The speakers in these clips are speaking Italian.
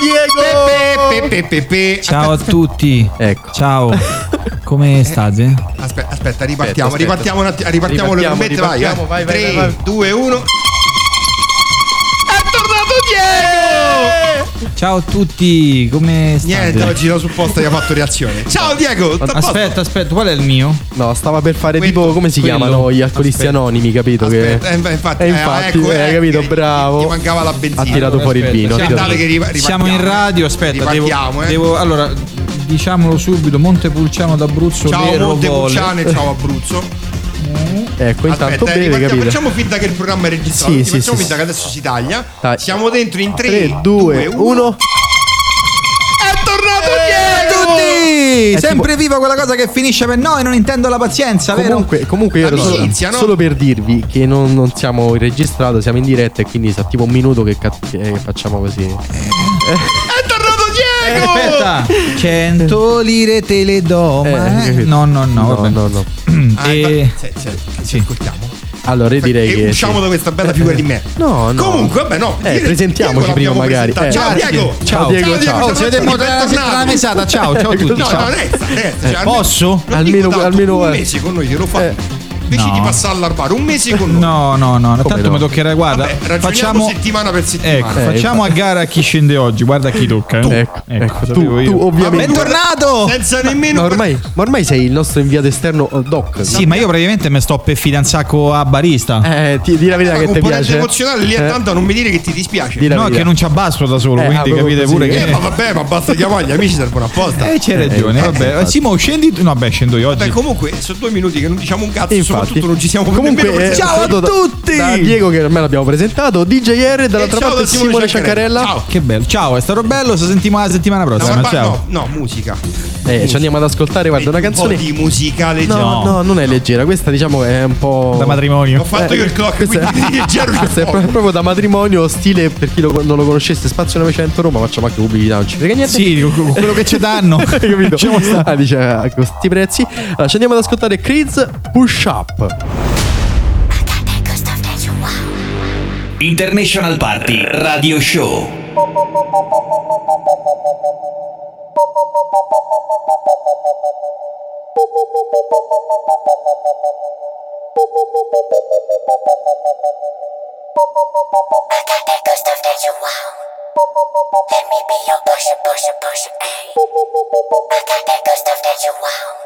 Diego! Pe, pe, pe, pe. Ciao a tutti. Ecco. Ciao. Come state? Aspetta, aspetta, ripartiamo, Aspetta, aspetta. ripartiamo un attimo, ripartiamo, le Ripartiamo, trombette, vai, ripartiamo, eh. vai, vai, 3, vai, vai. 2, 1. È Ciao a tutti. Come state? Niente, oggi lo supposto che ha fatto reazione. Ciao Diego! Aspetta, aspetta, qual è il mio? No, stava per fare Quello- tipo come si quello. chiamano gli alcolisti Aspetta. anonimi, capito? Aspetta, che... eh, infatti, Eh, eh, infatti, ecco, eh, eh, capito, che- bravo. Ti mancava la benzina. Ha tirato fuori il vino. siamo- Siamo in radio, aspetta, devo, eh. devo- allora diciamolo subito, Montepulciano d'Abruzzo Ciao Montepulciano e ciao Abruzzo. Ecco, intanto Aspetta, eh, beve, ripartiamo- capito? facciamo finta che il programma è registrato. Sì, Sì, sì, facciamo sì, finta sì. che adesso si taglia. Dai. Siamo dentro in 3, 3, 2, 1. È tornato Diego! Tutti! È Sempre viva quella cosa che finisce per noi, non intendo la pazienza, vero? Comunque, comunque io ero solo, Amicizia, no? solo per dirvi che non, non siamo registrato, siamo in diretta e quindi sa tipo un minuto che, ca- che facciamo così. Aspetta, 100 lire te le do. ma- Eh, eh, no, no, no, vabbè. no, no. Ah, E- infatti, se- se- sì. ascoltiamo. Allora io direi e che. usciamo sì. da questa bella figura di me. No, no. Comunque, vabbè, no. Eh, presentiamoci prima, l'abbiamo magari. presentato. Eh, Ciao. Diego. Ciao, Diego, ciao. Oh, siete bentornato. moderati la mesata. Ciao, ciao a tutti. No, ciao. no, resta, resta. Cioè, Posso? non Almeno- tanto, almeno, un eh. mese con noi, te lo fa. Eh. Decidi di No. passare all'arbare un mese con noi. No, no, no, tanto no? mi toccherà, guarda, Vabbè, facciamo settimana per settimana. Ecco, Eh, facciamo a gara a chi scende oggi, guarda a chi tocca. eh. Ecco, ecco, sapevo tu- tu ovviamente- Bentornato! Senza nemmeno. Ma ormai, ma ormai sei il nostro inviato esterno oh, Doc. Sì, ma io praticamente mi sto per fidanzare a barista. Eh, ti, di la verità la che ti piace. emozionale lì Eh, tanto non mi dire che ti dispiace. Di la no, che non ci abbasso da solo, Eh, quindi capite così. pure Eh, che. ma vabbè, ma basta chiamare gli amici servono apposta. Eh, c'hai ragione, Eh, vabbè. Simo, scendi tu. No, beh, scendo io oggi. Beh, comunque, sono due minuti che non diciamo un cazzo, Infatti. non ci siamo Comunque, eh. Ciao a saluto da- tutti! Da Diego che ormai l'abbiamo presentato, DJR e dall'altra E ciao parte da Simone Simone Ciancarella. Ciancarella. Ciao. Che bello. Ciao, è stato bello. Ci sentiamo la settimana No, prossima. ma- ciao. no, no, musica. Eh, ci andiamo ad ascoltare, guarda, una Un canzone. po' di musica leggera. No, no, non è leggera, questa diciamo è un po'. Da matrimonio. Ho fatto io il clock, Questa quindi leggero c'è questa è proprio da matrimonio, stile per chi lo- non lo conoscesse, Spazio 900 Roma, facciamo anche pubblicità, non ci frega niente. Sì, quello che ci danno. Capito? Ah, dice a questi prezzi. Allora, ci andiamo ad ascoltare Creeds Push Up. International Party Radio Show. Let me be your pusher, pusher, pusher, ayy. I got that good stuff that you want.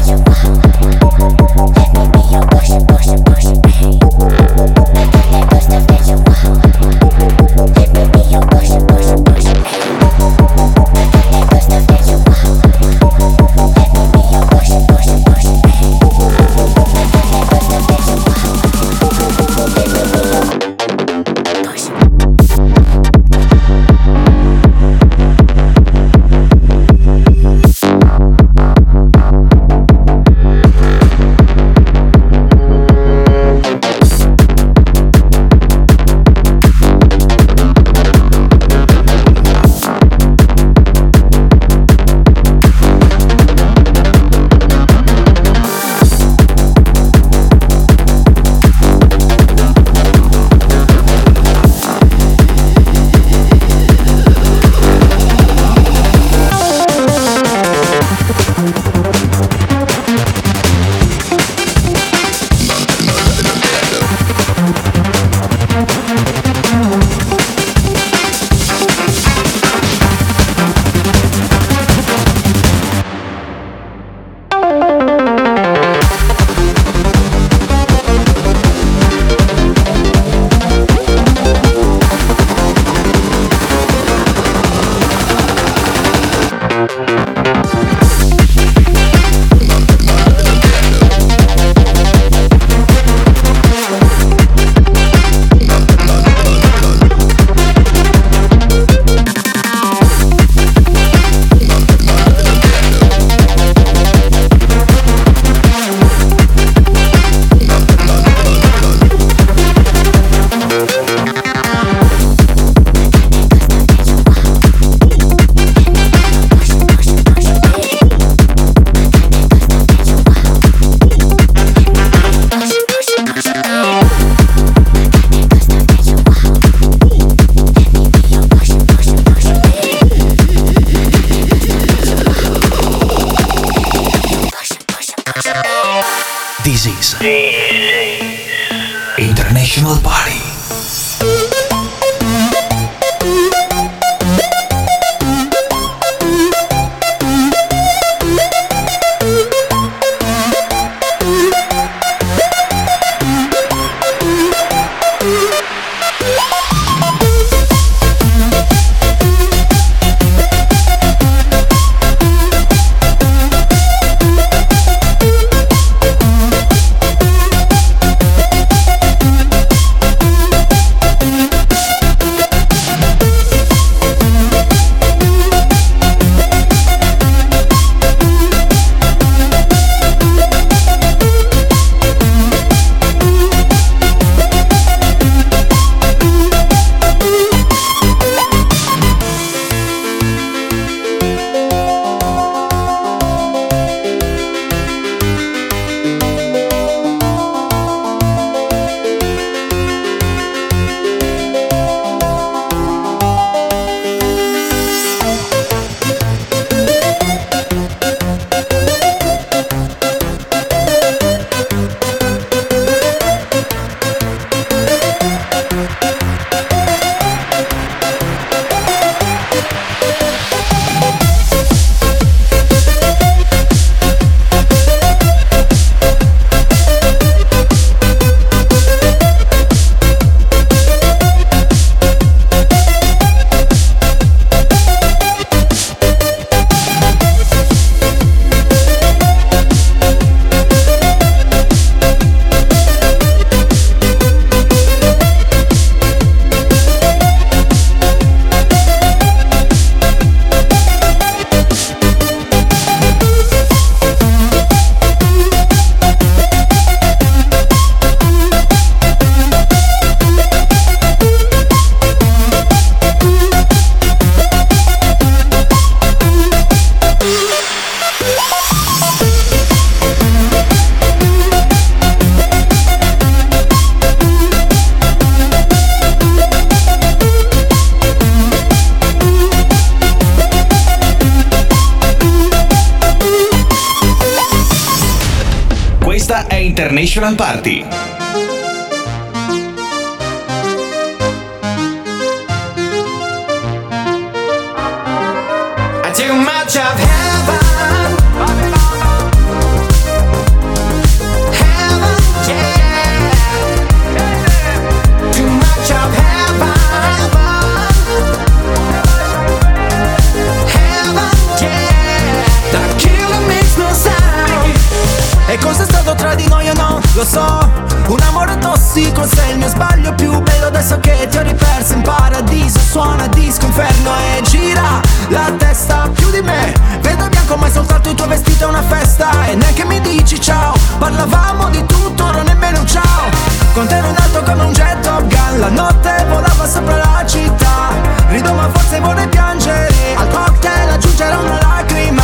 Suona disco inferno e gira la testa più di me. Vedo bianco ma è soltanto il tuo vestito è una festa. E neanche mi dici ciao. Parlavamo di tutto, ora nemmeno un ciao. Con te ero in alto come un jet Top Gun. La notte volava sopra la città. Rido ma forse vorrei piangere. Al cocktail aggiungerò una lacrima.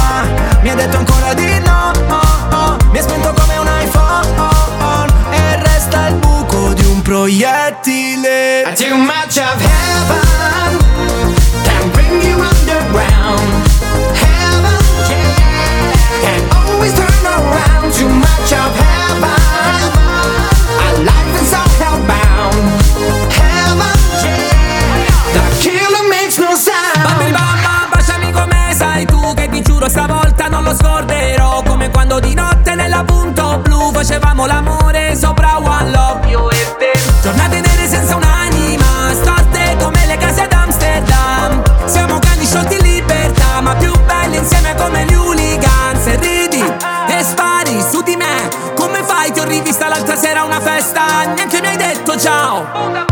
Mi ha detto ancora di no oh, oh. Mi ha spento come un iPhone. E resta il buco proiettile Too much of heaven can bring you underground. Heaven, yeah, can always turn around. Too much of heaven, our life is all hellbound. Heaven, yeah, the killer makes no Bambini sound. mamma, baciami come sai tu Che ti giuro stavolta non lo scorderò Come quando di notte nella punto blu Facevamo l'amore detto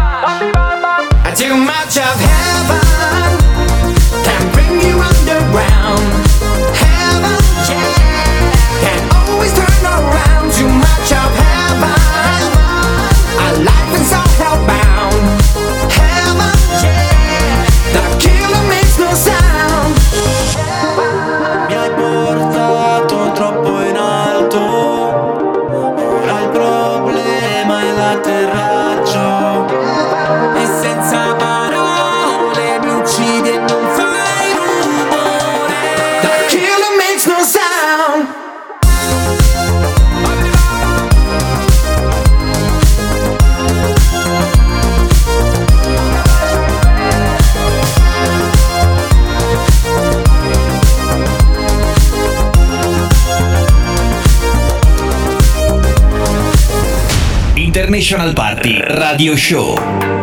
International Party Radio Show.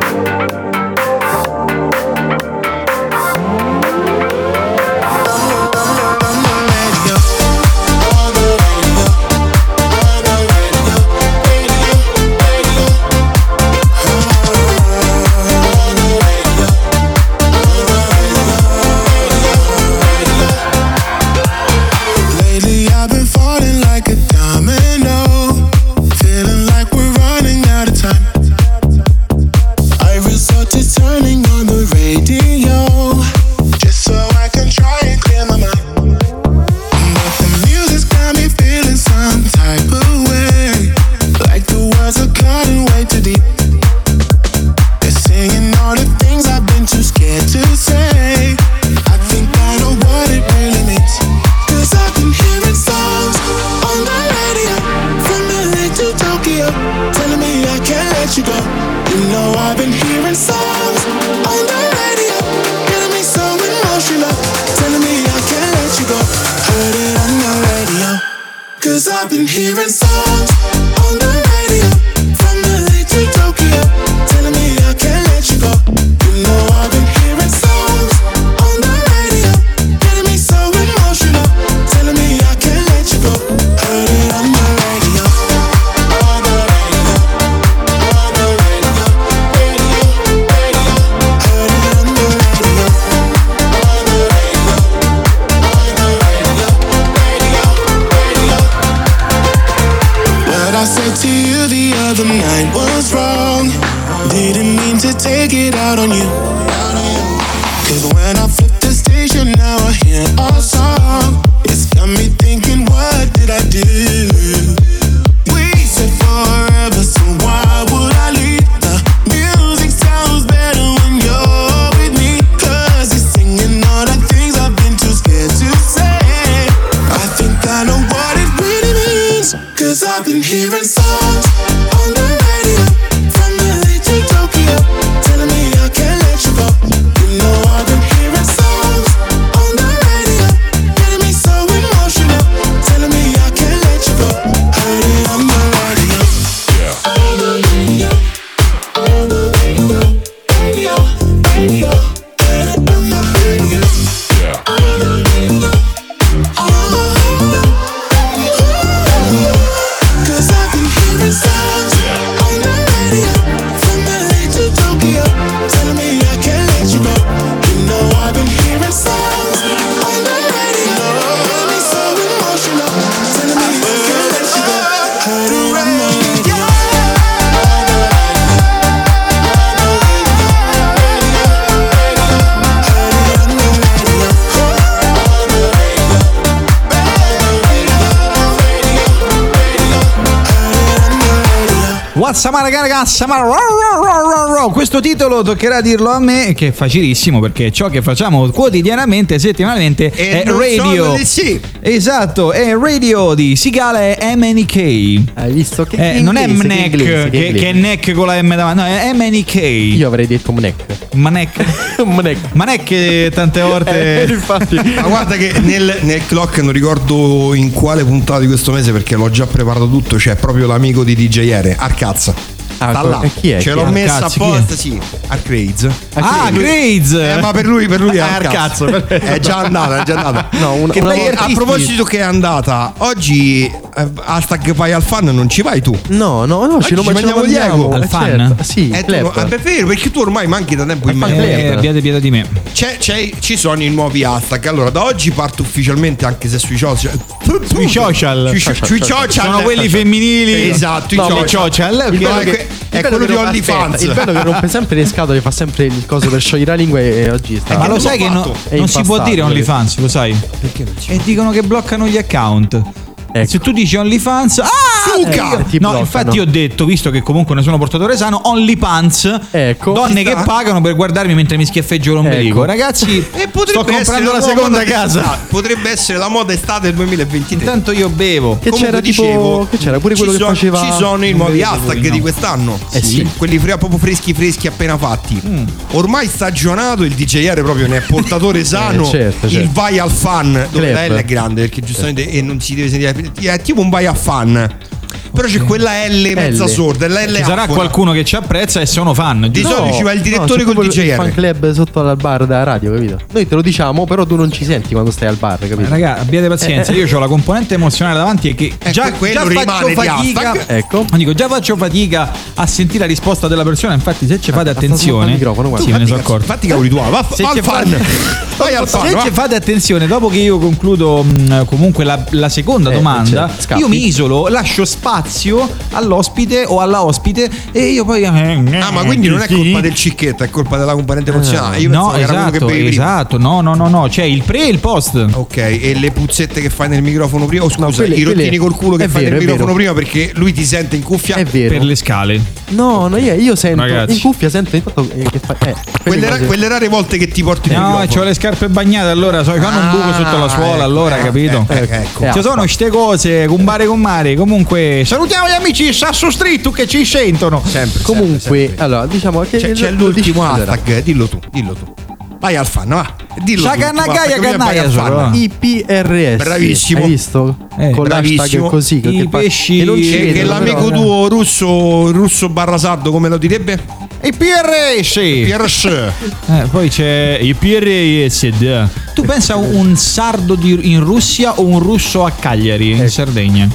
What's up ma ro- ro. questo titolo toccherà dirlo a me che è facilissimo perché ciò che facciamo quotidianamente, settimanalmente E è radio. sì. Esatto, è radio di Sigala e MNK. Hai visto che Eh, che non è inglese, Mnek, che inglese, che, inglese. che è neck con la M davanti, no, è MNK. Io avrei detto Mnek. Manek. Mnek. Manek tante Eh, volte. infatti. Ma guarda che nel, nel clock non ricordo in quale puntata di questo mese perché l'ho già preparato tutto, c'è proprio l'amico di DJ R, Arcazza. Ah, Sta co- là. e chi è? Ce l'ho messa chi apposta, sì. Arcraze. Ah, Grades. Eh, ma per lui, per lui è Ah, Arcazzo. Arcazzo. È già andata, è già andata. No, una- Che una volta- a proposito che è andata, oggi eh, hashtag vai al fan non ci vai tu. No, no, no, ce lo ci ce lo mandiamo Diego. mandiamo. Al eh, fan? certo. Sì, Eh, tu ah, è vero, perché tu ormai manchi da tempo in Al me. Eh, abbiate pietà di me. C'è- c'è- ci sono i nuovi hashtag. Allora, da oggi parto ufficialmente, anche se sui social. Sui social. Sui, sui social. Sono quelli femminili. Esatto, i social. che- il è quello di OnlyFans. Il bello che rompe sempre le scatole, fa sempre il coso per sciogliere la lingua e oggi sta. Ma lo sai che no- non si può dire? OnlyFans, lo sai? Perché non si E dicono che bloccano gli account. Ecco. Se tu dici OnlyFans, ah! Suca! Eh, no, bloccano. infatti io ho detto, visto che comunque ne sono portatore sano, OnlyPants. Ecco. Donne che pagano per guardarmi mentre mi schiaffeggio l'ombelico. Ecco. Ragazzi, E sto comprando la nuova seconda casa. Potrebbe essere la moda estate del 2023. Intanto io bevo. Che Comunque c'era tipo- dicevo, che c'era pure quello che sono- faceva- Ci sono i nuovi hashtag no. di quest'anno. Eh sì. Quelli fre- proprio freschi freschi appena fatti. Mm. Ormai stagionato il DJR proprio ne è portatore sano. certo, Il certo. vai al fan. Dove la L è grande perché giustamente e non si deve sentire. È tipo un vai a fan. Però c'è quella L mezza L. sorda, la L Ci sarà qualcuno che ci apprezza e sono fan. Di solito ci va il direttore c'è col proprio il fan club sotto al bar della radio, capito? Noi te lo diciamo, però tu non ci senti quando stai al bar, capito? Raga, abbiate pazienza, io ho la componente emozionale davanti e che già, Ecco, quello già rimane faccio fatica. Ecco. Dico, già faccio fatica a sentire la risposta della persona. Infatti, se ci fate attenzione, sì, me ne sono accorto. Fatti cavoli tuoi, va, Se al fan. fate- Vai al fan, Se ci fate attenzione, dopo che io concludo mh, comunque la, la seconda Eh, domanda, certo, io mi isolo, lascio spazio all'ospite o alla ospite e io poi. Ah, ma quindi non è colpa del cicchetto, è colpa della componente emozionale. Io No, che che esatto, esatto. No, no, no, no. C'è il pre e il post. Ok, e le puzzette che fai nel microfono prima? Oh, scusa, quelle- i rottini quelle- col culo che è fai vero, nel microfono vero. prima perché lui ti sente in cuffia. È vero. Per le scale. No, no, io, io sento Ragazzi. in cuffia sento intanto eh, che fa eh, Quelle, ra- quelle rare volte che ti porti No, ho le scarpe bagnate, allora so, fanno un buco Ah, sotto la suola, ecco, allora, eh, capito? eh, ecco. Eh, Ci sono ste cose, cumbare con mare. Comunque, salutiamo gli amici di Sasso Street che ci sentono. Sempre, Comunque, sempre, sempre. allora, diciamo che c'è, c'è l'ultimo allora, hashtag, dillo tu, dillo tu. Vai al fan, va. Dillo Kanaya, fan. solo. IPRS. Bravissimo. Hai visto? Eh, Con l'hashtag bravissimo. così. che- I pesci- che non ci Che- Che, vedono, che l'amico però- tuo russo, russo barra sardo, come lo direbbe? I PRS. PRS. Eh, poi c'è i PRS. Tu pensa un sardo di- in Russia o un russo a Cagliari, in Sardegna?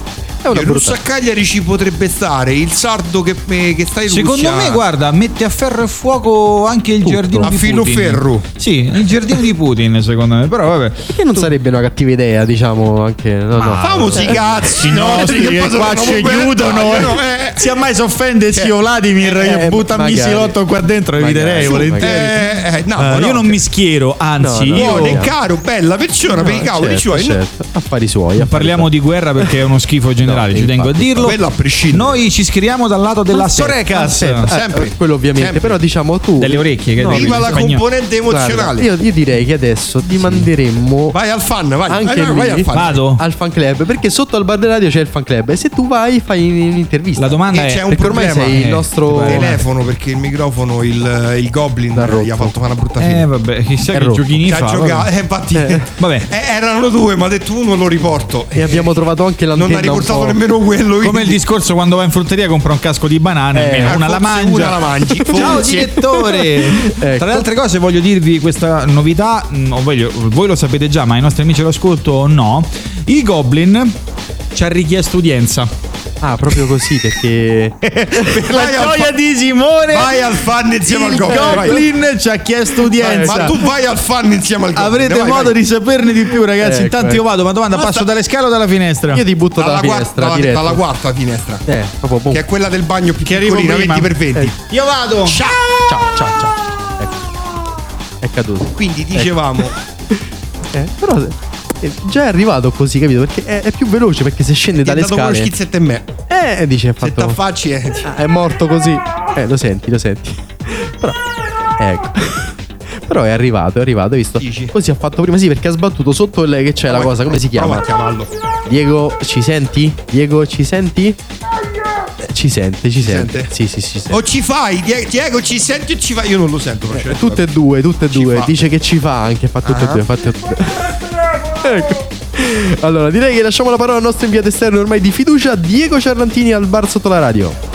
È una Il russo brutta- a Cagliari ci potrebbe stare, il sardo che, eh, che sta in Secondo Russia. me, guarda, mette a ferro e fuoco anche il Tutto. giardino A di filo Putin. ferro. Sì, il giardino di Putin, secondo me. Però vabbè. Che non sarebbe una cattiva idea, diciamo, anche. No, no. Famosi cazzi nostri che poi qua ci bello, eh. eh. Se mai si offende zio Vladimir eh, che butta magari. missilotto qua dentro, eviterei sì, volentieri. Eh, eh, no, Eh, no, io non mi schiero, anzi, No, no. io Buone, caro, bella, pensiona per i cavoli certo, suoi. certo. Affari suoi. parliamo di guerra perché è uno schifo generale, No, ci tengo a dirlo. Quello a prescindere. Noi ci scriviamo dal lato della Sorecas. Eh, sempre, quello ovviamente. sempre. Però diciamo tu. Delle orecchie, che No, devi- Viva la spagnolo. componente Guarda, emozionale. io, io direi che adesso ti manderemmo Vai al fan, vai. anche vai, vai al lì fan. Vado? al fan club perché sotto al bar della radio c'è il fan club e se tu vai fai un'intervista. La domanda E è c'è un perché ormai problema. sei il Eh, nostro Telefono perché il microfono, il, il Goblin L'ha rotto. gli ha fatto fare una brutta Eh fine. vabbè, chissà che rotto. giochini Ci ha fa. giocato, vabbè. eh, infatti, Eh. Vabbè. eh, erano due, ma ha detto uno lo riporto. e abbiamo trovato anche l'antenna Non ha riportato un po'. Nemmeno quello. Come il quindi- discorso quando va in frutteria compra un casco di banane, Eh, una la mangia. una la mangi, Ciao direttore. Ecco. Tra le altre cose voglio dirvi questa novità, mm, o voglio- voi lo sapete già, ma i nostri amici all'ascolto no. Il Goblin ci ha richiesto udienza. Ah, proprio così perché Vai al fa- di Simone. Vai al fan insieme al Goblin. vai. Goblin ci ha chiesto udienza. Ma tu vai al fan insieme al Goblin. Avrete vai, modo vai. di saperne di più, ragazzi. Ecco, Intanto io ecco. vado, ma domanda, passo dalle scale o dalla finestra? io ti butto dalla, dalla quarta, finestra dalla, diretto. dalla quarta finestra. Eh, proprio boom. Che è quella del bagno più Che arrivo piccolina, prima. 20 per 20. Eh. Io vado. Ciao! Ciao, ciao, ciao. Ecco. È caduto. Quindi dicevamo, Eh, però già è arrivato così, capito? Perché è, è più veloce perché se scende ha dalle dato scale. schizzetto in me. Eh, dice, ha Se fatto t'affacci è... Ah, è morto così. Eh, lo senti, lo senti. Però, ecco. Però è arrivato, è arrivato, hai visto? Dici? Così ha fatto prima, sì, perché ha sbattuto sotto il che c'è la cosa, come si chiama? Diego, ci senti? Diego, ci senti? Eh, Ci sente, ci sente. sente? Sì, sì, sì. sì. O ci fai, Die- Diego ci senti o ci fai? Io non lo sento. Eh, Tutte e due, tutte e Ci due. fa. Dice che ci fa anche, tutte e Ah. due, fate tutte e due. Ecco. Allora, direi che lasciamo la parola al nostro inviato esterno ormai di fiducia, Diego Ciarlantini al bar sotto la radio.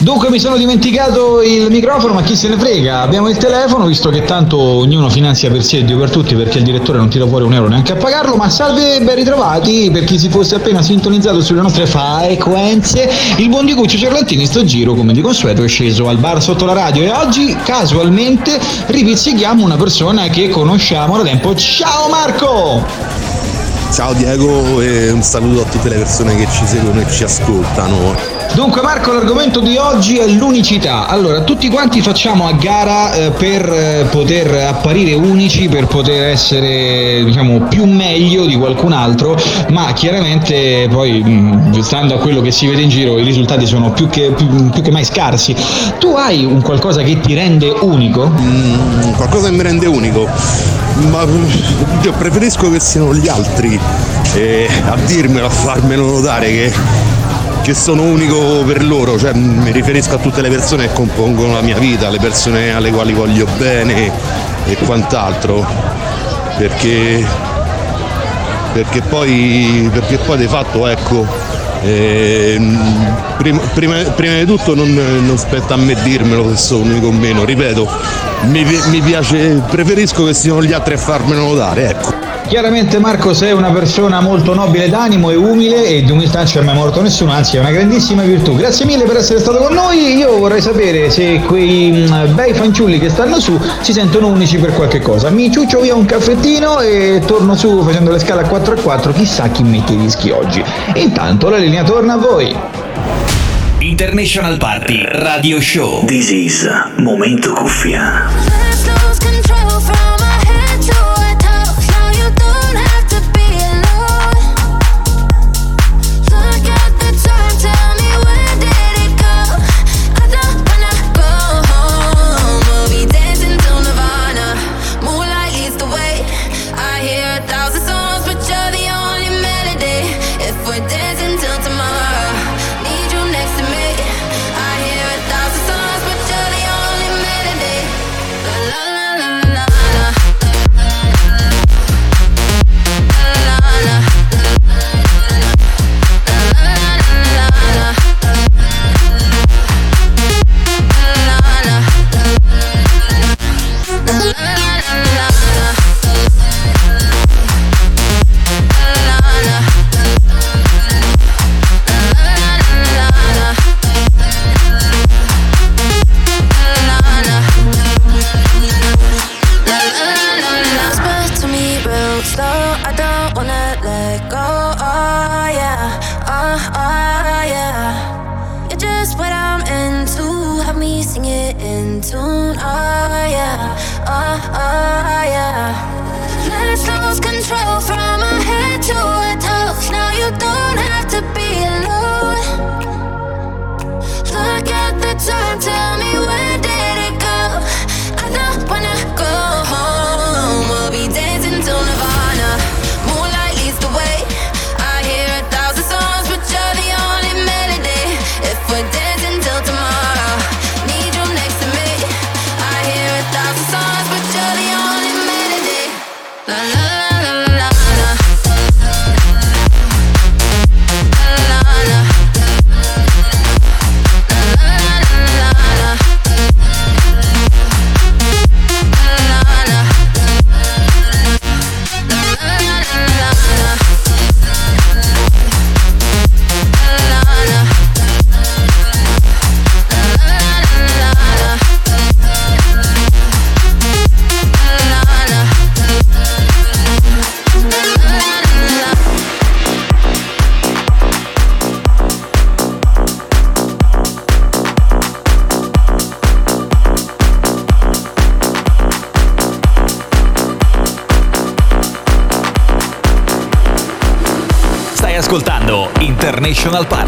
Dunque mi sono dimenticato il microfono, ma chi se ne frega? Abbiamo il telefono, visto che tanto ognuno finanzia per sé e Dio per tutti, perché il direttore non tira fuori un euro neanche a pagarlo, ma salve e ben ritrovati per chi si fosse appena sintonizzato sulle nostre frequenze. Il buon di Cuccio Cerlantini sto giro, come di consueto, è sceso al bar sotto la radio e oggi casualmente ripizzichiamo una persona che conosciamo da tempo. Ciao Marco! Ciao Diego e un saluto a tutte le persone che ci seguono e ci ascoltano. Dunque Marco, l'argomento di oggi è l'unicità. Allora, tutti quanti facciamo a gara eh, per eh, poter apparire unici, per poter essere, diciamo, più meglio di qualcun altro, ma chiaramente poi, mh, stando a quello che si vede in giro, i risultati sono più che, più- più che mai scarsi. Tu hai un qualcosa che ti rende unico? Mm, qualcosa che mi rende unico, ma io preferisco che siano gli altri eh, a dirmelo, a farmelo notare che, che sono unico per loro, cioè mm, mi riferisco a tutte le persone che compongono la mia vita, le persone alle quali voglio bene e quant'altro, perché, perché, poi, perché poi di fatto ecco, eh, prima, prima, prima, di tutto non, non, spetta a me dirmelo se sono unico o meno, ripeto, mi, mi piace, preferisco che siano gli altri a farmelo dare, ecco. Chiaramente Marco sei una persona molto nobile d'animo e umile e di umiltà non ci è mai morto nessuno, anzi è una grandissima virtù. Grazie mille per essere stato con noi, io vorrei sapere se quei mm, bei fanciulli che stanno su si sentono unici per qualche cosa. Mi ciuccio via un caffettino e torno su facendo le scale a 4 a 4, chissà chi mette i dischi oggi. Intanto la linea torna a voi. International Party Radio Show. This is Momento Cuffia. National Park.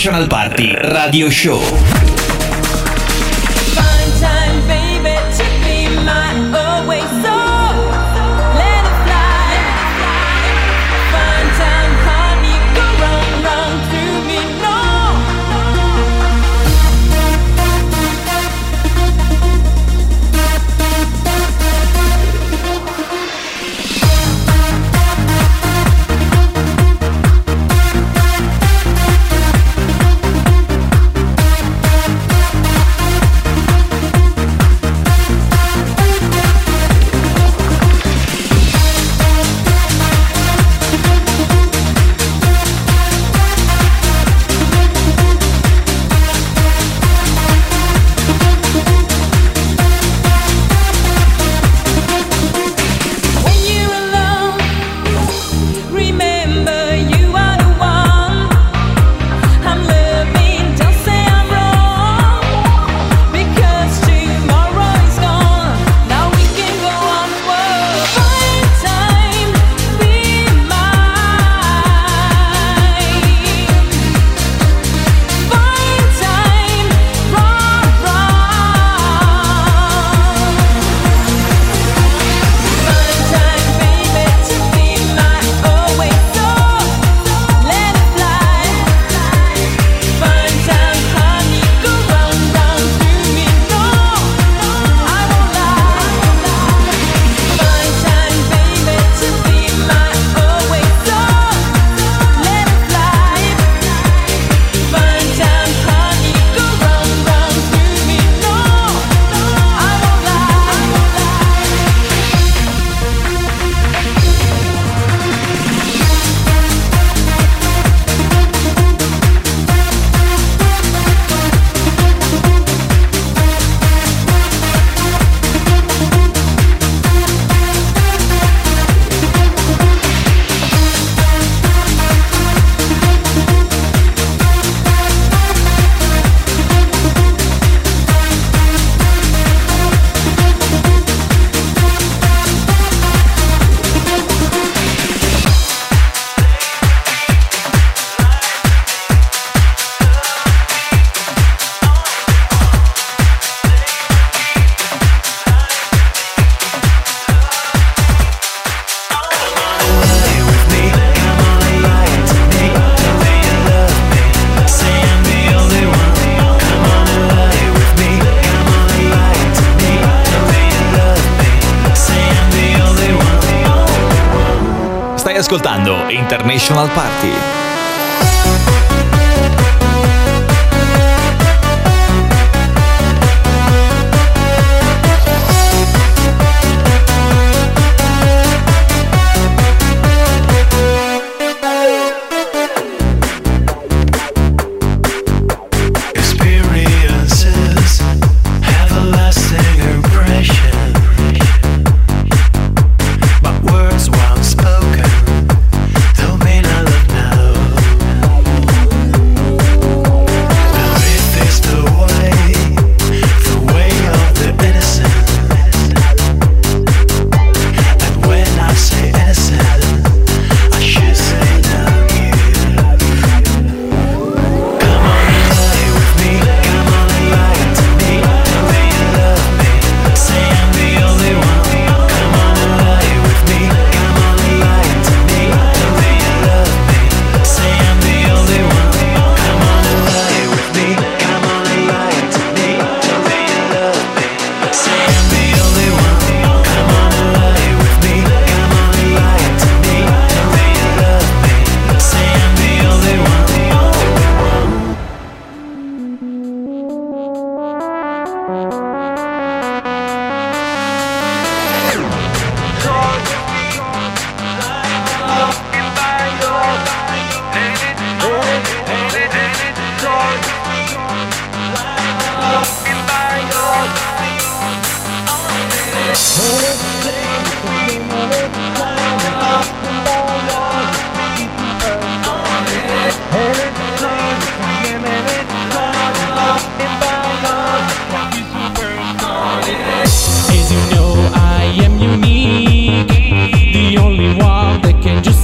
International Party Radio Show. Ascoltando International Party.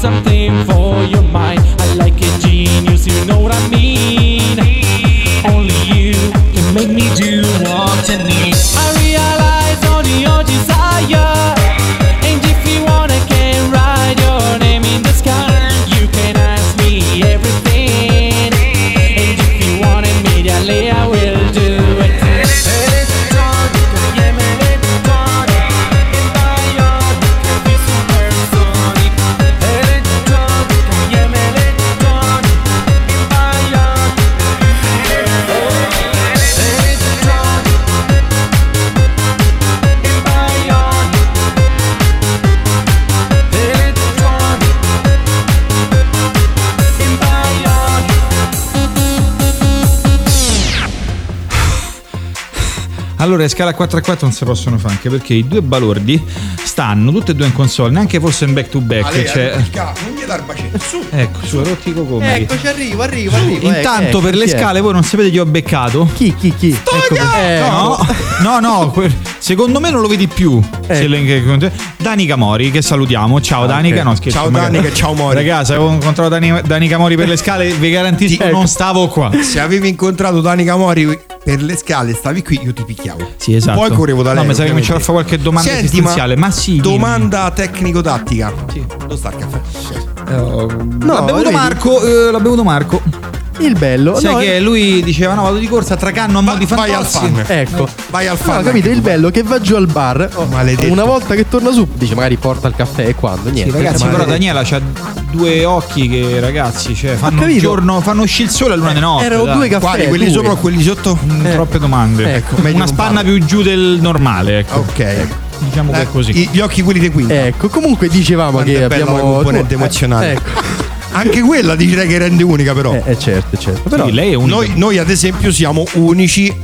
Something Allora, le scale a 4 a 4 non si possono fare anche perché i due balordi stanno tutte e due in console, neanche forse in back to back. Ale, cioè- non gli dar bacetto, su. Ecco, su rotti i cocomeri. Eccoci, arrivo, arrivo, arrivo. Intanto ecco, per le chi è? scale voi non sapete chi ho beccato? Chi, chi, chi? Ecco, eh, No, no, no, que- secondo me non lo vedi più. Se le- Danica Mori, che salutiamo. Ciao Danica, no scherzo. Ciao, magari- Danica, ciao, Mori. Ragazzi, avevo incontrato Dani- Danica Mori per le scale, vi garantisco Ecco. non stavo qua. Se avevi incontrato Dani Camori per le scale stavi qui, io ti picchiavo. Sì, esatto. Poi correvo da No, lei. mi sa che cominciare a fare qualche domanda Senti, esistenziale, ma sì, dimmi. Domanda tecnico-tattica. Sì. Dove sta il caffè? l'ha bevuto vedi? Marco, eh, l'ha bevuto Marco. Il bello. Sai no, che lui diceva no, vado di corsa Tracanno a mo' di vai al fan. Ecco. Vai al No, fan. capite? Il bello che va giù al bar. oh, Maledetto. Una volta che torna su, dice magari porta il caffè e quando? Sì, Niente. ragazzi, Ma- però Daniela ha due occhi che ragazzi, cioè fanno un giorno, fanno uscire il sole a luna di notte. erano dai. due caffè, Quali? Quelli due. sopra o quelli sotto? Mm, Troppe domande. Ecco, Una spanna più giù del normale, ecco. Ok. Diciamo che è Eh, così. Gli occhi quelli di quinta. Ecco, comunque dicevamo Quanto che è abbiamo la componente tu- emozionale. eh, ecco. Anche quella direi che rende unica però. Eh, eh, certo, certo. Però Sì, lei è un Noi, noi ad esempio siamo unici.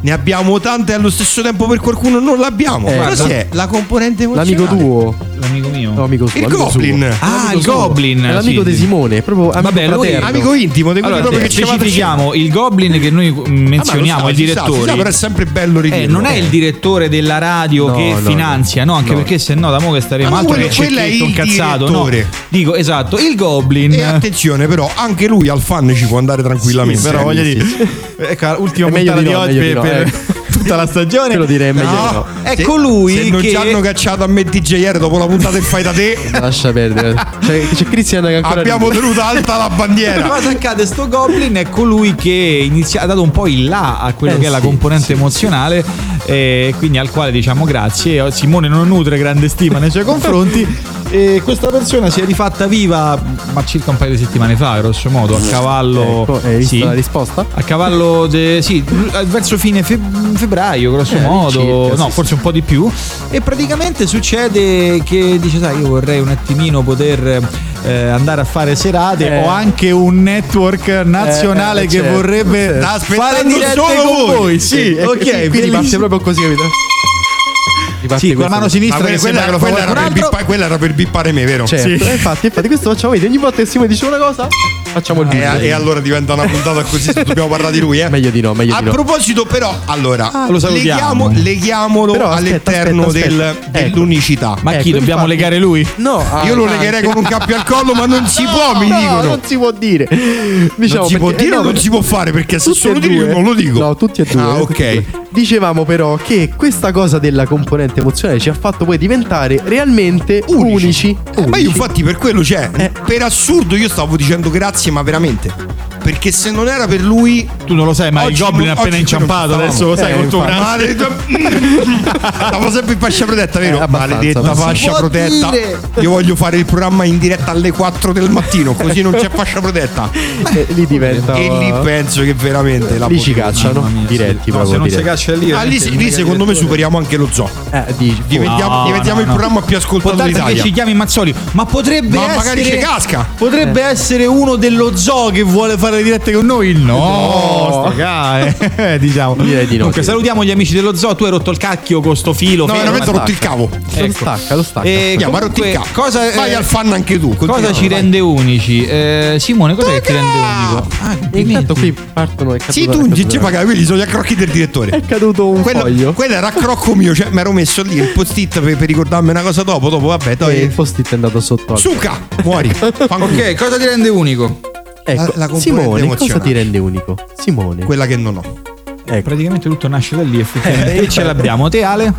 Ne abbiamo tante allo stesso tempo per qualcuno non l'abbiamo. Eh, Cosa la- è? La componente l'amico emozionale. tuo. l'amico mio. No, amico suo. Il amico Goblin. suo. Ah, il. Goblin, È l'amico sì. di Simone, è proprio amico Vabbè, lui-. Amico intimo, di Allora, proprio che specifichiamo il Goblin che noi menzioniamo, Ah, ma il si sa, si sa, direttore. però è sempre bello Eh, ridirlo. non è il direttore della radio No, che no, finanzia, no, anche no. perché se no da mo che staremo Ma no, altro quello- che quello è il incazzato, no. direttore. Dico, esatto, il Goblin. E attenzione, però, anche lui al fan ci può andare tranquillamente. Però Eh, voglio dire, ecco, ultima puntata di no, oggi per, no, ecco. tutta la stagione. Te lo direi meglio di no. È colui Se non che ci hanno cacciato a me DJR dopo la puntata del fai da te, Lascia perdere. C'è, c'è Cristian che ancora abbiamo tenuto alta la bandiera. Cosa accade? Sto Goblin è colui che inizia- ha dato un po' il là a quello Eh, che è la sì, componente emozionale, e quindi al quale diciamo grazie. Simone non nutre grande stima nei suoi confronti. E questa persona si è rifatta viva, ma circa un paio di settimane fa, grosso modo, a cavallo. Ecco, hai visto sì, la risposta? a cavallo de- sì, verso fine feb- febbraio, grosso Eh, modo, all'incirca, no, sì, forse un po' di più. E praticamente succede che dice: Sai, io vorrei un attimino poter eh, andare a fare serate. Eh. Ho anche un network nazionale Eh, eh, che certo, vorrebbe certo. Fare dirette solo con voi. voi. Sì, Eh, ok, sì, quindi parte proprio così, capito? Sì, con la mano sinistra quella, quella, fa quella era qualcun per altro. bippa- quella era per bippare me, vero? Certo, Sì. eh, infatti, infatti, questo facciamo vedere. Ogni volta che Simone dice una cosa, facciamo il E, video. e allora diventa una puntata così se dobbiamo parlare di lui, eh. Meglio di no, meglio A di no. proposito, però, allora, lo salutiamo. leghiamo, leghiamolo Però aspetta, all'interno aspetta, del- aspetta. dell'unicità. Ma chi Ecco, dobbiamo infatti- legare lui? No, Io lo ah, legherei anche- con un cappio al collo, ma non si può, mi no, dicono. non si può dire. Diciamo non si può perché- dire eh, o no, non si può fare perché se solo due. io non lo dico. No, tutti e due. Ah, tutti e ok. Dicevamo però che questa cosa della componente emozionale ci ha fatto poi diventare realmente unici. Eh, ma io unici. infatti per quello, cioè, Eh. per assurdo io stavo dicendo grazie, ma veramente. Perché se non era per lui... Tu non lo sai, ma il Goblin è appena inciampato. Adesso lo sai Eh, col tuo infatti. grande. Stavo sempre in fascia protetta, vero? Eh, Maledetta fascia protetta. dire. Io voglio fare il programma in diretta alle 4 del mattino, così non c'è fascia protetta. Eh, lì diventa. E lì penso che veramente la Lì ci cacciano. Mia, diretti No, proprio. se non si caccia lì. Ah, lì, lì secondo me superiamo anche lo zoo. Eh, dici, Diventiamo, No, diventiamo no, il no. programma più ascoltato che d'Italia. ci chiami Mazzoli, ma potrebbe Ma essere. magari ci casca. Potrebbe essere uno dello zoo che vuole fare le dirette con noi? No, sto ca- eh, diciamo. Direi di no, Comunque, sì. salutiamo gli amici dello zoo. Tu hai rotto il cacchio con sto filo. No, veramente ho rotto il cavo. Lo stacca, lo stacca. E Andiamo, ma rotti il comunque, cavo. cosa, Vai eh, al fan anche tu. cosa continua. ci rende unici? Eh, Simone, cosa che ti rende unico? Ah, E intanto qui partono caduto, Sì, tu ci pagavi, quelli sono gli accrocchi del direttore. È caduto un Quello, foglio. quello era accrocco mio, cioè mi ero messo lì il post-it per, per ricordarmi una cosa dopo. Dopo, vabbè, E il dai. post-it è andato sotto. Suca, muori. Ok, cosa ti rende unico? Ecco, La- la Simone, cosa ti rende unico? Simone. Quella che non ho. Ecco. Praticamente tutto nasce da lì, effettivamente. Eh, e ce l'abbiamo. Te, Ale?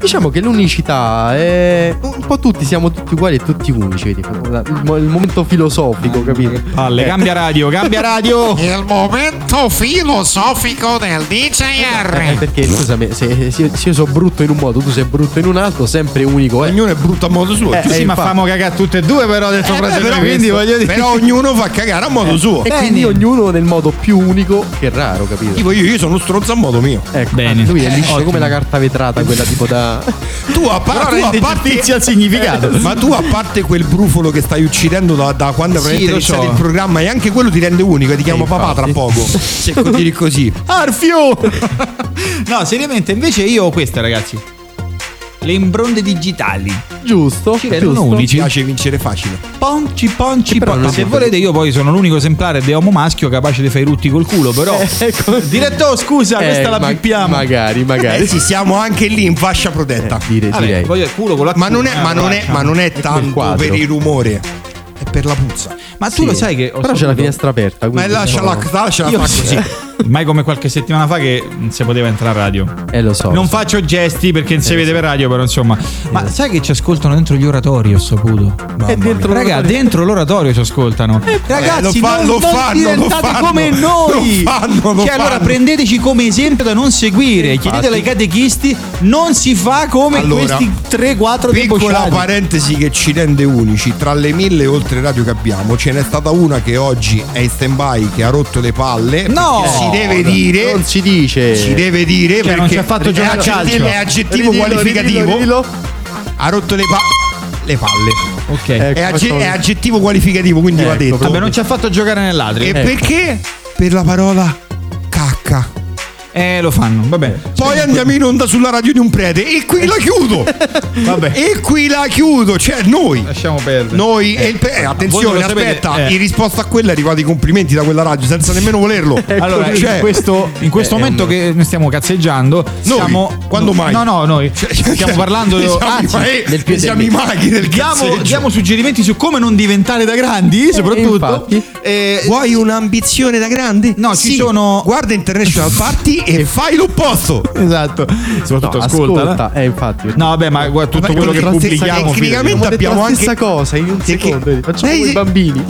Diciamo che l'unicità è un po' tutti siamo tutti uguali e tutti unici, vedi? La- Il, mo- il momento filosofico, capito? Palle, Eh. cambia radio, cambia radio. Il momento filosofico del Eh, DJR. perché scusami, se, se- se io sono brutto in un modo, tu sei brutto in un altro, sempre unico. Eh. Ognuno è brutto a modo suo. Eh, sì, ma infatti. famo cagare tutte e due, però, Eh, fratello. beh, però quindi questo- voglio dire. Però ognuno fa cagare a modo suo. E quindi ognuno nel modo più unico che raro, capito? Tipo io, io sono uno stronzo a modo mio. Ecco, Bene. lui è liscio come la carta vetrata, quella tipo da. Tu a, par- tu a parte al significato. Ma tu a parte quel brufolo che stai uccidendo da, da quando Sì, iniziato so. il programma e anche quello ti rende unico e ti chiamo papà tra poco. Se continui così. Arfio! no, seriamente, invece io ho queste, ragazzi. Le imbronde digitali. Giusto? Ci rendono giusto. Ci unici. piace vincere facile. Ponci, ponci, Però ponci. Se volete, io poi sono l'unico esemplare di uomo maschio capace di fare i rutti col culo. Però, ecco. diretto, scusa, Eh, questa la ma- pippiamo. Magari, magari. Eh sì, siamo anche lì in fascia protetta. Dire, Vabbè, direi. voglio il culo con la Ma non è, ma non è, ma non è tanto per il rumore, è per la puzza. Ma tu Sì. lo sai che. ho Però c'è la finestra aperta. Ma quindi lasciala, no. lasciala Io fa così. Mai come qualche settimana fa che non si poteva entrare a radio. Eh, lo so. Non faccio gesti perché non si vede per radio, però insomma. Ma sai che ci ascoltano dentro gli oratori, ho saputo. È dentro Raga, l'oratorio. dentro l'oratorio ci ascoltano. Ragazzi, Eh, lo fa- non, lo non fanno, lo diventate fanno. come noi. Lo fanno, lo cioè, allora fanno. prendeteci come esempio da non seguire. Chiedetelo ai catechisti, non si fa come Allora, questi 3-4 Piccola debosciati. parentesi che ci rende unici, tra le mille oltre radio che abbiamo, ce n'è stata una che oggi è in stand by, che ha rotto le palle. No! Deve dire, Non si dice. si deve dire Cioè, non perché ci ha fatto giocare a calcio. È aggettivo Ridillo, qualificativo. ridillo, ridillo. Ha rotto le, pa- le palle. Ok. Ecco, È, agge- facciamo- è aggettivo qualificativo, quindi va Ecco, detto. Vabbè, non ci ha fatto giocare nell'atrio. E Ecco. perché? Per la parola cacca. Eh, lo fanno. Vabbè. Poi andiamo in onda sulla radio di un prete e qui la chiudo. Vabbè. E qui la chiudo, cioè noi. Lasciamo perdere. Noi, e il pe- eh, attenzione, sapete, aspetta, eh. in risposta a quella è arrivati i complimenti da quella radio senza nemmeno volerlo. Allora, Cioè, in questo, in questo eh, momento no. che noi stiamo cazzeggiando, stiamo. Quando mai? No, no, noi stiamo parlando. siamo, anzi, i, del più siamo i maghi del diamo, diamo suggerimenti su come non diventare da grandi, soprattutto. infatti. Eh, Vuoi un'ambizione da grande? No, ci Sì. sono- Guarda International Party e fai l'opposto. esatto. Soprattutto No, ascolta. ascolta. Eh, infatti. No, vabbè, ma guarda, tutto Vabbè, quello che pubblichiamo. tecnicamente Abbiamo la anche stessa cosa in un secondo. vedi, Facciamo Eh, i bambini.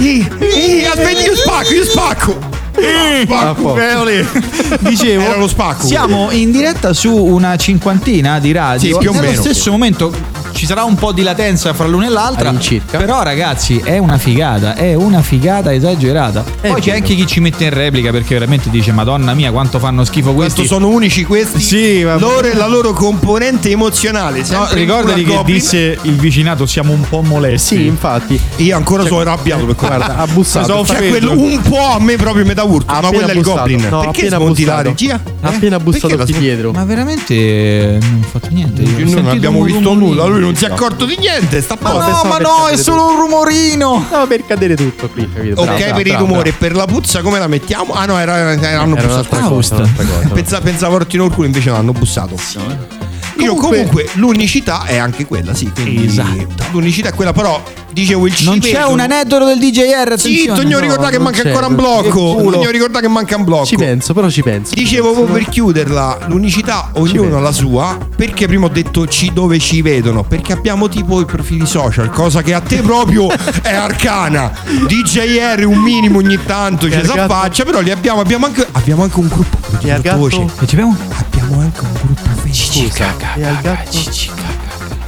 Aspetta, io spacco, io spacco. Ah, Spacco. Dicevo, Era lo spacco. siamo in diretta su una cinquantina di radio. Sì, più o Nello meno. stesso momento ci sarà un po' di latenza fra l'una e l'altra. All'incirca. Però, ragazzi, è una figata. È una figata esagerata. Poi c'è vero. anche chi ci mette in replica perché veramente dice: Madonna mia, quanto fanno schifo questi. Quanto sono unici questi? Sì, vabbè. loro e la loro componente emozionale. No, ricordati che Goblin. disse il vicinato: siamo un po' molesti. Sì, infatti. Io ancora sono arrabbiato per quello. Guarda, ha bussato. Cioè, quello un po' a me proprio mi dà urto. No, appena quello è il. Goblin. No, Perché smonti la regia? Ha appena bussato Perché la qui smonti? dietro. Ma veramente eh, non ho fatto niente. Noi non abbiamo visto nulla, lui non si è accorto di niente. Sta Ma no, pensavo ma no, è solo un rumorino. No, per cadere tutto qui, capito? Ok, Bravo, bravo, per il bravo, rumore, bravo. per la puzza come la mettiamo? Ah no, era, era- hanno Era bussato. un'altra cosa, un'altra cosa. Pensa- pensavo rottino il culo, invece no, hanno bussato. Io Comunque- l'unicità è anche quella, sì. quindi Esatto. L'unicità è quella, però dicevo il Non c'è un aneddoto del DJR. Sì, attenzione. non ricordare che non manca c'è, ancora un blocco. Che culo. Non ricordare che manca un blocco. Ci penso, però ci penso. Dicevo proprio per chiuderla, l'unicità ognuno ha la sua, perché prima ho detto ci dove ci vedono, perché abbiamo tipo i profili social, cosa che a te proprio è arcana. DJR un minimo ogni tanto ci si Argato. affaccia, però li abbiamo, abbiamo anche, abbiamo anche un gruppo. E al gatto? voce. Che ci abbiamo? Abbiamo anche un gruppo Facebook. E al gatto?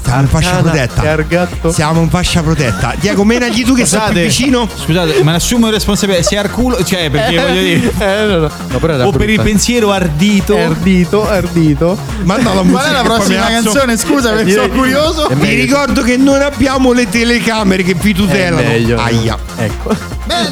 Siamo in fascia protetta. e al gatto? Siamo in fascia protetta. Diego, menagli tu che sei più vicino. Scusate, me ne assumo responsabilità. Se è al culo, cioè, perché voglio dire. Eh, no, no. No, però era O per il brutta. pensiero ardito. Ardito, ardito. Manda la Qual musica. è la che poi prossima mi alzo. canzone? Scusa, perché direi- sono curioso. Vi ricordo che non abbiamo le telecamere che vi È tutelano. meglio. Aia. Ecco.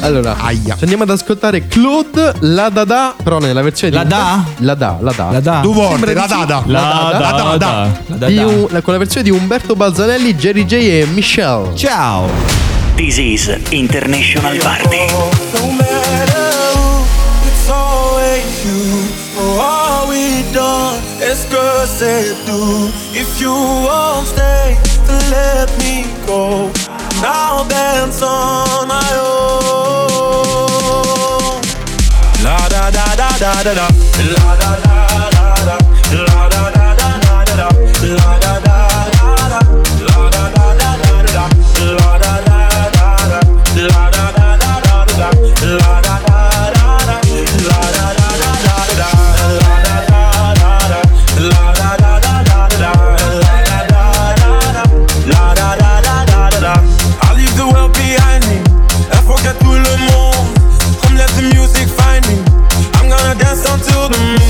Allora, Aia. ci andiamo ad ascoltare Claude La Dada, però nella versione La di Da? La Da, La Da. La Da. Due la dada. La dada. La Dada. con la versione di Umberto Balzanelli, Jerry J e Michelle. Ciao. This is International Party. No matter If you won't stay, then let me go. I'll dance on my own. La da da da da da da. La da da da da. La da da da da da. La problem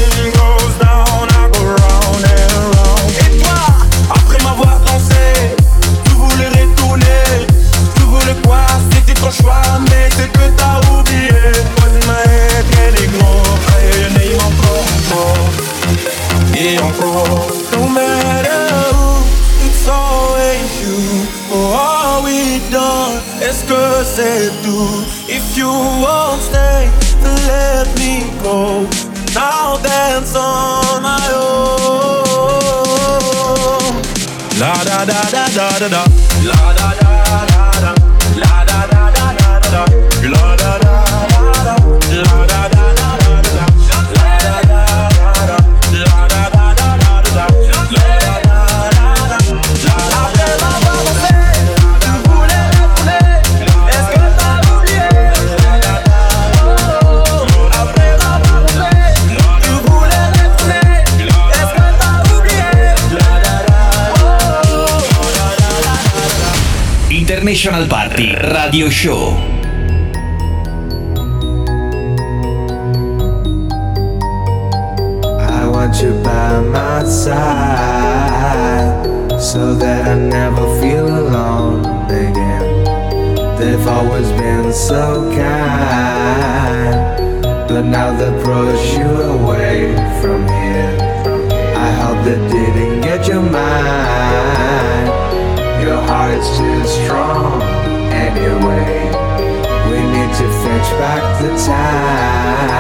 International Party Radio Show. I want you by my side so that I never feel alone again. They've always been so kind, but now they push you away from here. I hope they didn't get your mind. Your heart is too strong anyway. We need to fetch back the time.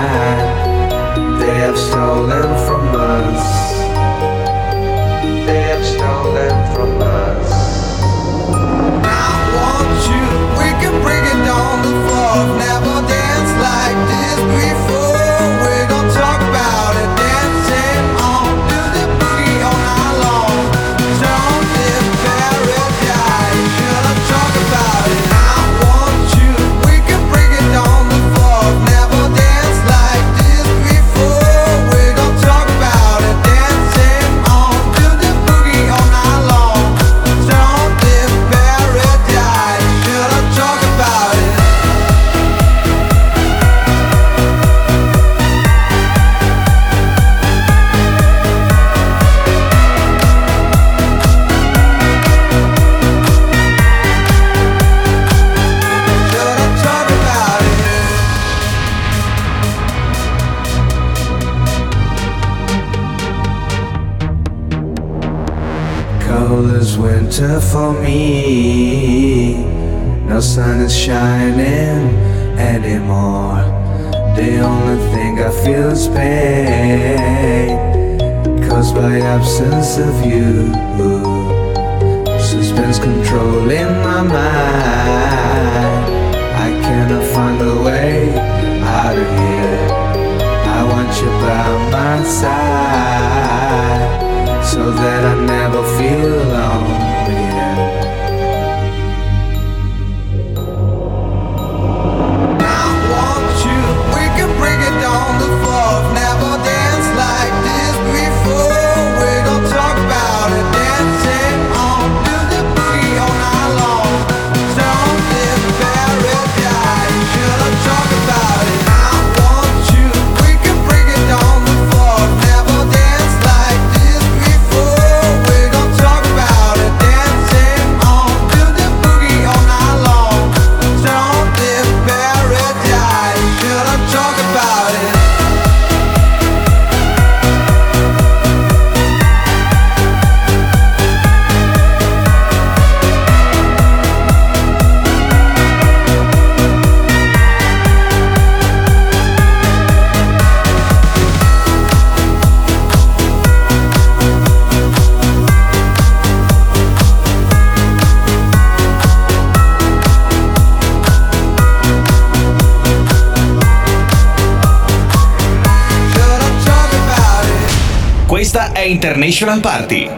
International Party.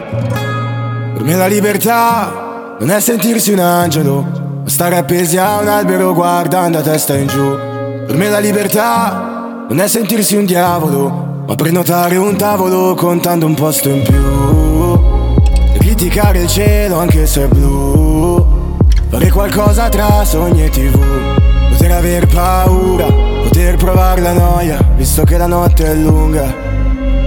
Per me la libertà non è sentirsi un angelo, ma stare appesi a un albero guardando a testa in giù. Per me la libertà non è sentirsi un diavolo, ma prenotare un tavolo contando un posto in più. E criticare il cielo anche se è blu. Fare qualcosa tra sogni e tv. Poter aver paura, poter provare la noia, visto che la notte è lunga.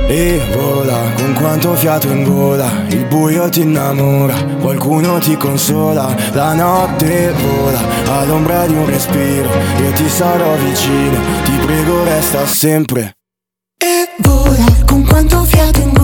E vola con quanto fiato in gola, il buio ti innamora, qualcuno ti consola, la notte vola all'ombra di un respiro, io ti sarò vicino, ti prego resta sempre. E vola con quanto fiato in gola,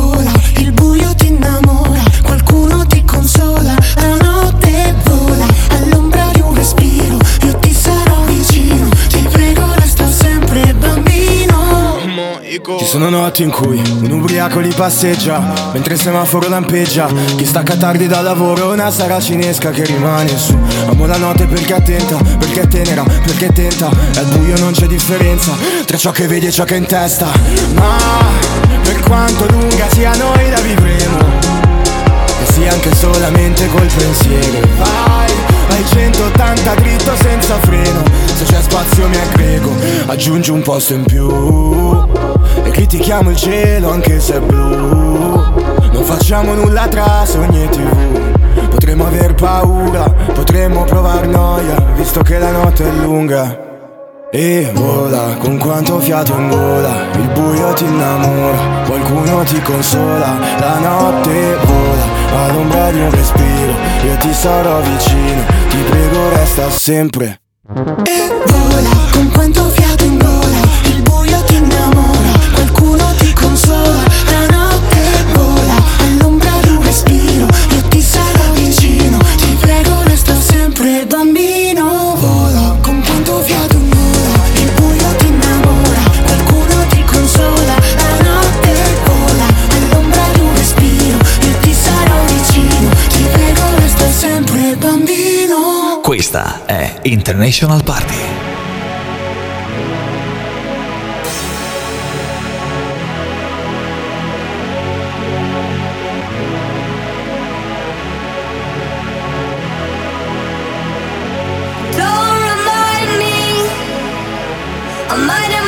sono notti in cui un ubriaco li passeggia Mentre il semaforo lampeggia. Chi stacca tardi dal lavoro Una saracinesca che rimane su. Amo la notte perché attenta Perché è tenera, perché tenta. E al buio non c'è differenza Tra ciò che vedi e ciò che è in testa. Ma per quanto lunga sia noi la vivremo. E sia anche solamente col pensiero. Vai, vai 180 dritto senza freno. Se c'è spazio mi aggrego Aggiungi un posto in più critichiamo il cielo anche se è blu. Non facciamo nulla tra sogni e tv Potremmo aver paura, potremmo provar noia Visto che la notte è lunga. E vola con quanto fiato in gola, il buio ti innamora, qualcuno ti consola, la notte vola all'ombra di un respiro, io ti sarò vicino, ti prego resta sempre. E vola con quanto fiato International Party. Don't remind me. I'm minding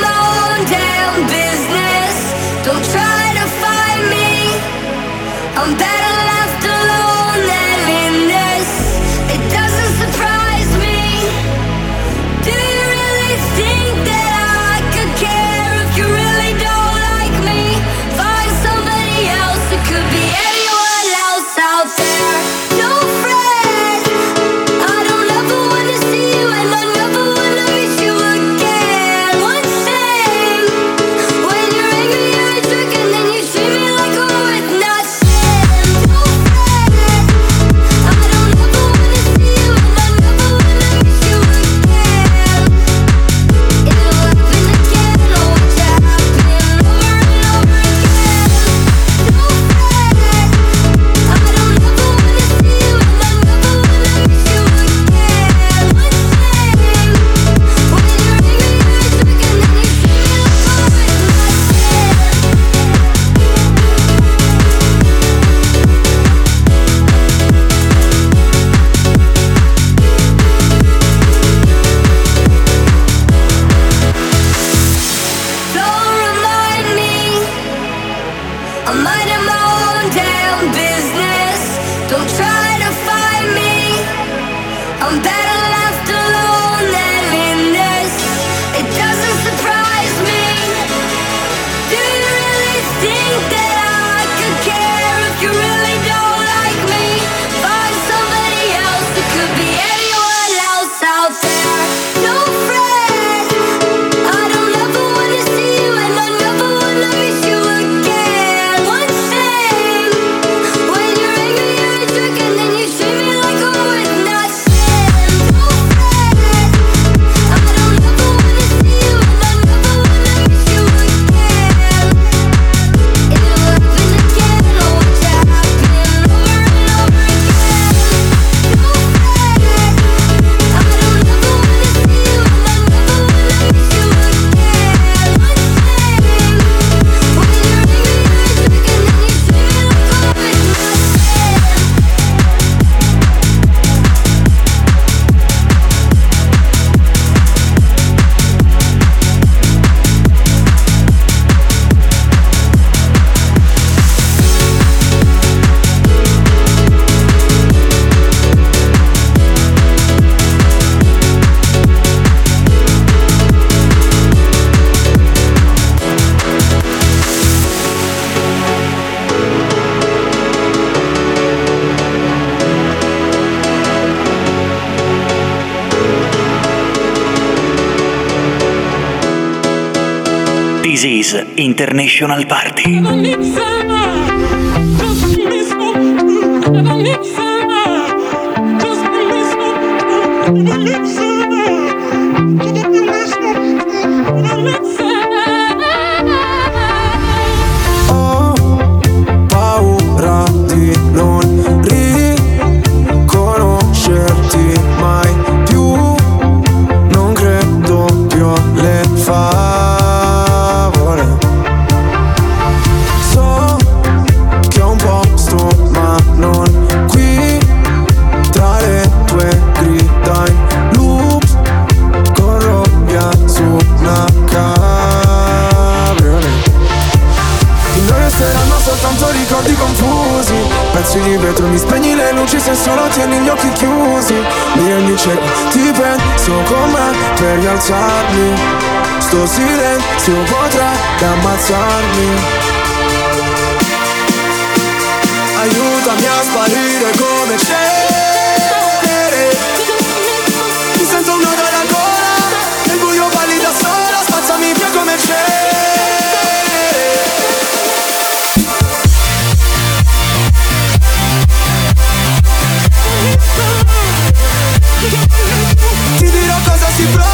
International Party. Ho paura di non riconoscerti mai più. Non credo più alle favole. Tieni gli occhi chiusi Mi rendi cieco, ti penso con me per rialzarmi Sto silenzio potrebbe ammazzarmi Aiutami dirò cosa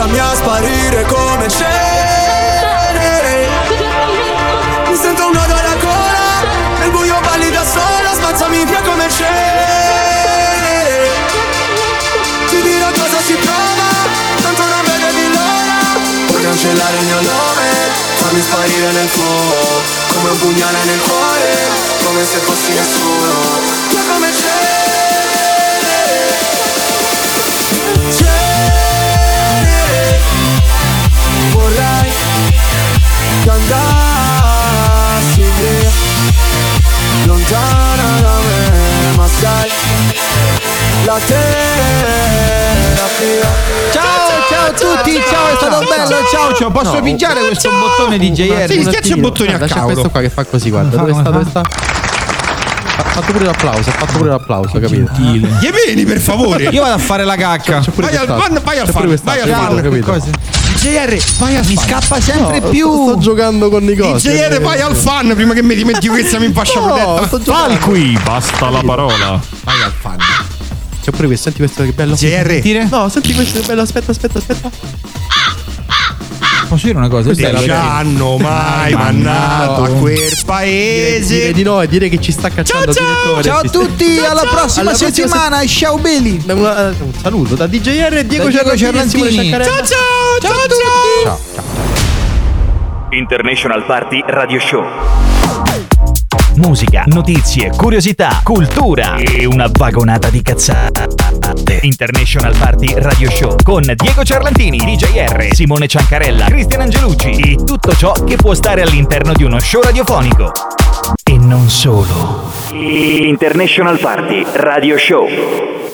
Aiutami a sparire come cenere. Mi sento un nodo alla gola Nel buio balli da sola Spazzami via come cenere. Ti dirò cosa si prova Tanto non vedevi l'ora. Puoi cancellare il mio nome Farmi sparire nel fuoco Come un pugnale nel cuore Come se fossi nessuno che andassi via Lontana da me Ma sai La terapia Ciao, ciao a tutti, ciao, è stato bello, ciao, ciao. Posso No, pigiare questo bottone di JR? Sì, schiaccia i bottoni a c'è cavolo. questo qua che fa così, guarda. Dove sta? Dove sta? Ha fatto pure l'applauso, ha fatto pure l'applauso, capito? Gli vieni per favore. Io vado a fare la cacca. C'è pure Vai al quest'altro. vai al C'è fan, pure vai al quest'altro, fan. capito? JR, vai al Mi fan. scappa sempre No, più. Sto, sto giocando con i cosi. JR, vai al fan prima che mi dimentico che siamo in fascia No, protetta. sto giocando. qui, basta la parola. Vai al fan. C'è pure questo, senti questo che bello. JR. No, senti questo che bello, aspetta, aspetta, aspetta. Posso dire una cosa? Ti ci hanno mai mannato a quel paese. Dire di no e dire che ci sta cacciando il direttore. Ciao a tutti, alla prossima Alla prossima settimana. Ciao belli. Da una- un saluto da DJR e Diego Da Diego Cerrantini. Ciaccarella. ciao, ciao, ciao. Ciao, ciao. International Party Radio Show. Musica, notizie, curiosità, cultura e una vagonata di cazzate. International Party Radio Show con Diego Ciarlantini, DJR, Simone Ciancarella, Cristian Angelucci e tutto ciò che può stare all'interno di uno show radiofonico. E non solo. International Party Radio Show.